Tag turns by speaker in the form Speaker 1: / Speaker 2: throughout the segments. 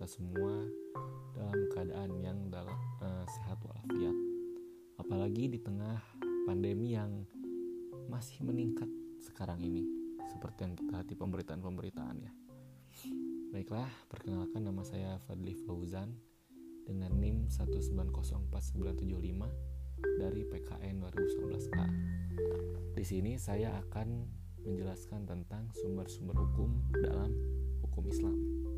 Speaker 1: kita semua dalam keadaan yang dalam uh, sehat walafiat. Apalagi di tengah pandemi yang masih meningkat sekarang ini seperti yang kita hati pemberitaan-pemberitaan ya. Baiklah, perkenalkan nama saya Fadli Fauzan dengan NIM 1904975 dari PKN 2019A. Di sini saya akan menjelaskan tentang sumber-sumber hukum dalam hukum Islam.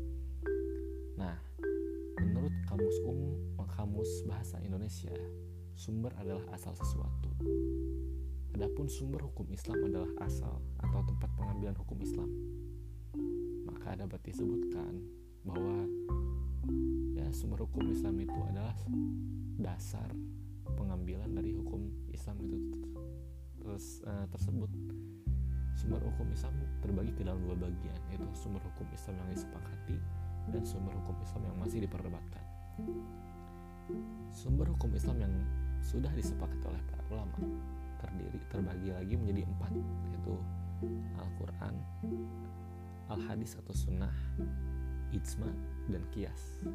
Speaker 1: Menurut kamus umum kamus bahasa Indonesia, sumber adalah asal sesuatu. Adapun sumber hukum Islam adalah asal atau tempat pengambilan hukum Islam. Maka dapat disebutkan bahwa ya sumber hukum Islam itu adalah dasar pengambilan dari hukum Islam itu terus uh, tersebut sumber hukum Islam terbagi ke dalam dua bagian yaitu sumber hukum Islam yang disepakati dan sumber hukum Islam yang masih diperdebatkan sumber hukum Islam yang sudah disepakati oleh para ulama terdiri terbagi lagi menjadi empat yaitu Al-Quran Al-Hadis atau Sunnah Ijma dan Kias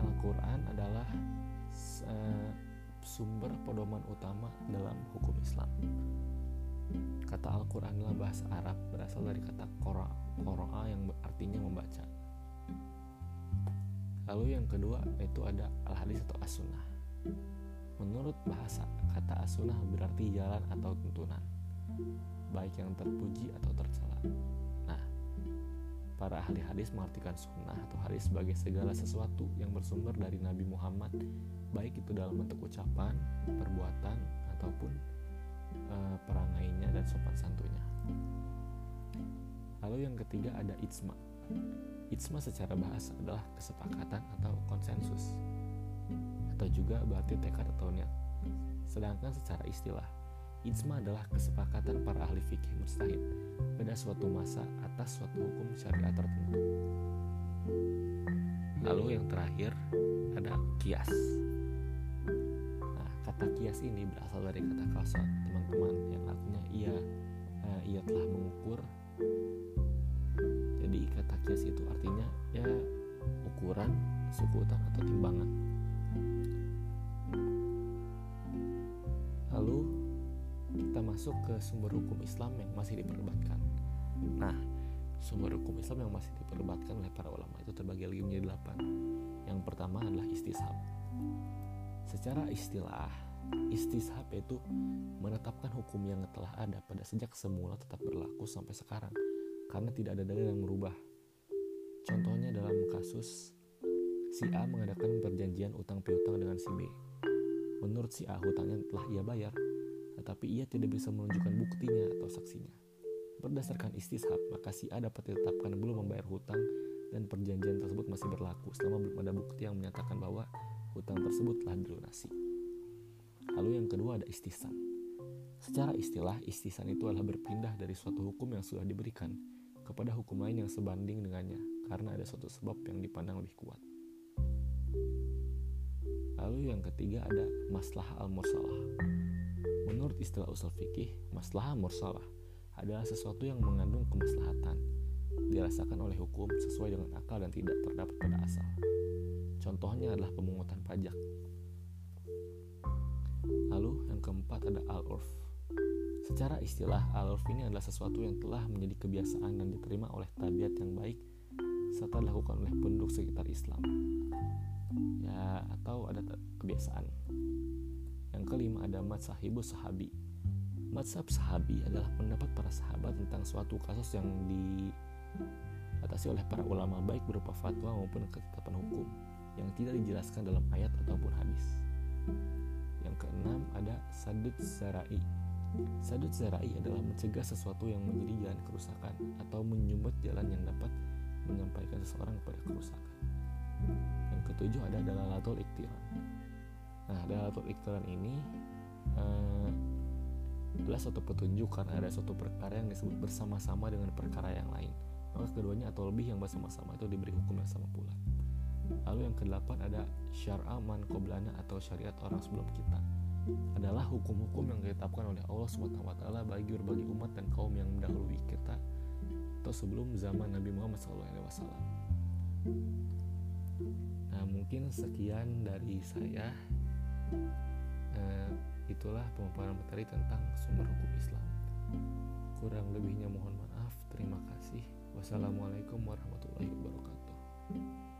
Speaker 1: Al-Quran adalah uh, sumber pedoman utama dalam hukum Islam. Kata Al-Quran dalam bahasa Arab berasal dari kata Qora yang artinya membaca. Lalu yang kedua itu ada Al-Hadis atau As-Sunnah. Menurut bahasa, kata As-Sunnah berarti jalan atau tuntunan, baik yang terpuji atau tercela. Nah, para ahli hadis mengartikan sunnah atau hadis sebagai segala sesuatu yang bersumber dari Nabi Muhammad baik itu dalam bentuk ucapan, perbuatan ataupun e, perangainya dan sopan santunya. Lalu yang ketiga ada ijma. Ijma secara bahasa adalah kesepakatan atau konsensus atau juga berarti tekad atau niat. Sedangkan secara istilah, ijma adalah kesepakatan para ahli fikih mustahid pada suatu masa atas suatu hukum syariat tertentu. Lalu yang terakhir ada kias kata kias ini berasal dari kata kasat teman-teman yang artinya ia uh, ia telah mengukur kias itu. Artinya ya ukuran sekutan atau timbangan. Lalu kita masuk ke sumber hukum Islam yang masih diperdebatkan. Nah sumber hukum Islam yang masih diperdebatkan oleh para ulama itu terbagi lagi menjadi delapan. Yang pertama adalah istishab. Secara istilah Istishab itu menetapkan hukum yang telah ada pada sejak semula tetap berlaku sampai sekarang. Karena tidak ada dalil yang merubah. Contohnya dalam kasus si A mengadakan perjanjian utang piutang dengan si B. Menurut si A hutangnya telah ia bayar, tetapi ia tidak bisa menunjukkan buktinya atau saksinya. Berdasarkan istishab, maka si A dapat ditetapkan belum membayar hutang dan perjanjian tersebut masih berlaku selama belum ada bukti yang menyatakan bahwa hutang tersebut telah dilunasi. Lalu yang kedua ada istisan. Secara istilah, istisan itu adalah berpindah dari suatu hukum yang sudah diberikan kepada hukum lain yang sebanding dengannya karena ada suatu sebab yang dipandang lebih kuat. Lalu yang ketiga ada maslah al-mursalah. Menurut istilah usul fikih, maslah mursalah adalah sesuatu yang mengandung kemaslahatan, dirasakan oleh hukum sesuai dengan akal dan tidak terdapat pada asal. Contohnya adalah pemungutan pajak Lalu yang keempat ada al-urf. Secara istilah, al-urf ini adalah sesuatu yang telah menjadi kebiasaan dan diterima oleh tabiat yang baik serta dilakukan oleh penduduk sekitar Islam. Ya, atau ada kebiasaan. Yang kelima ada madsahibu sahabi. Madshab sahabi adalah pendapat para sahabat tentang suatu kasus yang diatasi oleh para ulama baik berupa fatwa maupun ketetapan hukum yang tidak dijelaskan dalam ayat ataupun hadis. Yang keenam ada sadut zarai. Sadut zarai adalah mencegah sesuatu yang menjadi jalan kerusakan atau menyumbat jalan yang dapat menyampaikan seseorang kepada kerusakan. Yang ketujuh ada dalalatul iktiran. Nah, dalalatul iktiran ini uh, adalah suatu petunjuk karena ada suatu perkara yang disebut bersama-sama dengan perkara yang lain. Maka keduanya atau lebih yang bersama-sama itu diberi hukum yang sama pula. Lalu yang kedelapan ada syar'a man qoblana atau syariat orang sebelum kita. Adalah hukum-hukum yang ditetapkan oleh Allah SWT bagi berbagai umat dan kaum yang mendahului kita atau sebelum zaman Nabi Muhammad SAW. Nah mungkin sekian dari saya. Uh, itulah pemaparan materi tentang sumber hukum Islam. Kurang lebihnya mohon maaf. Terima kasih. Wassalamualaikum warahmatullahi wabarakatuh.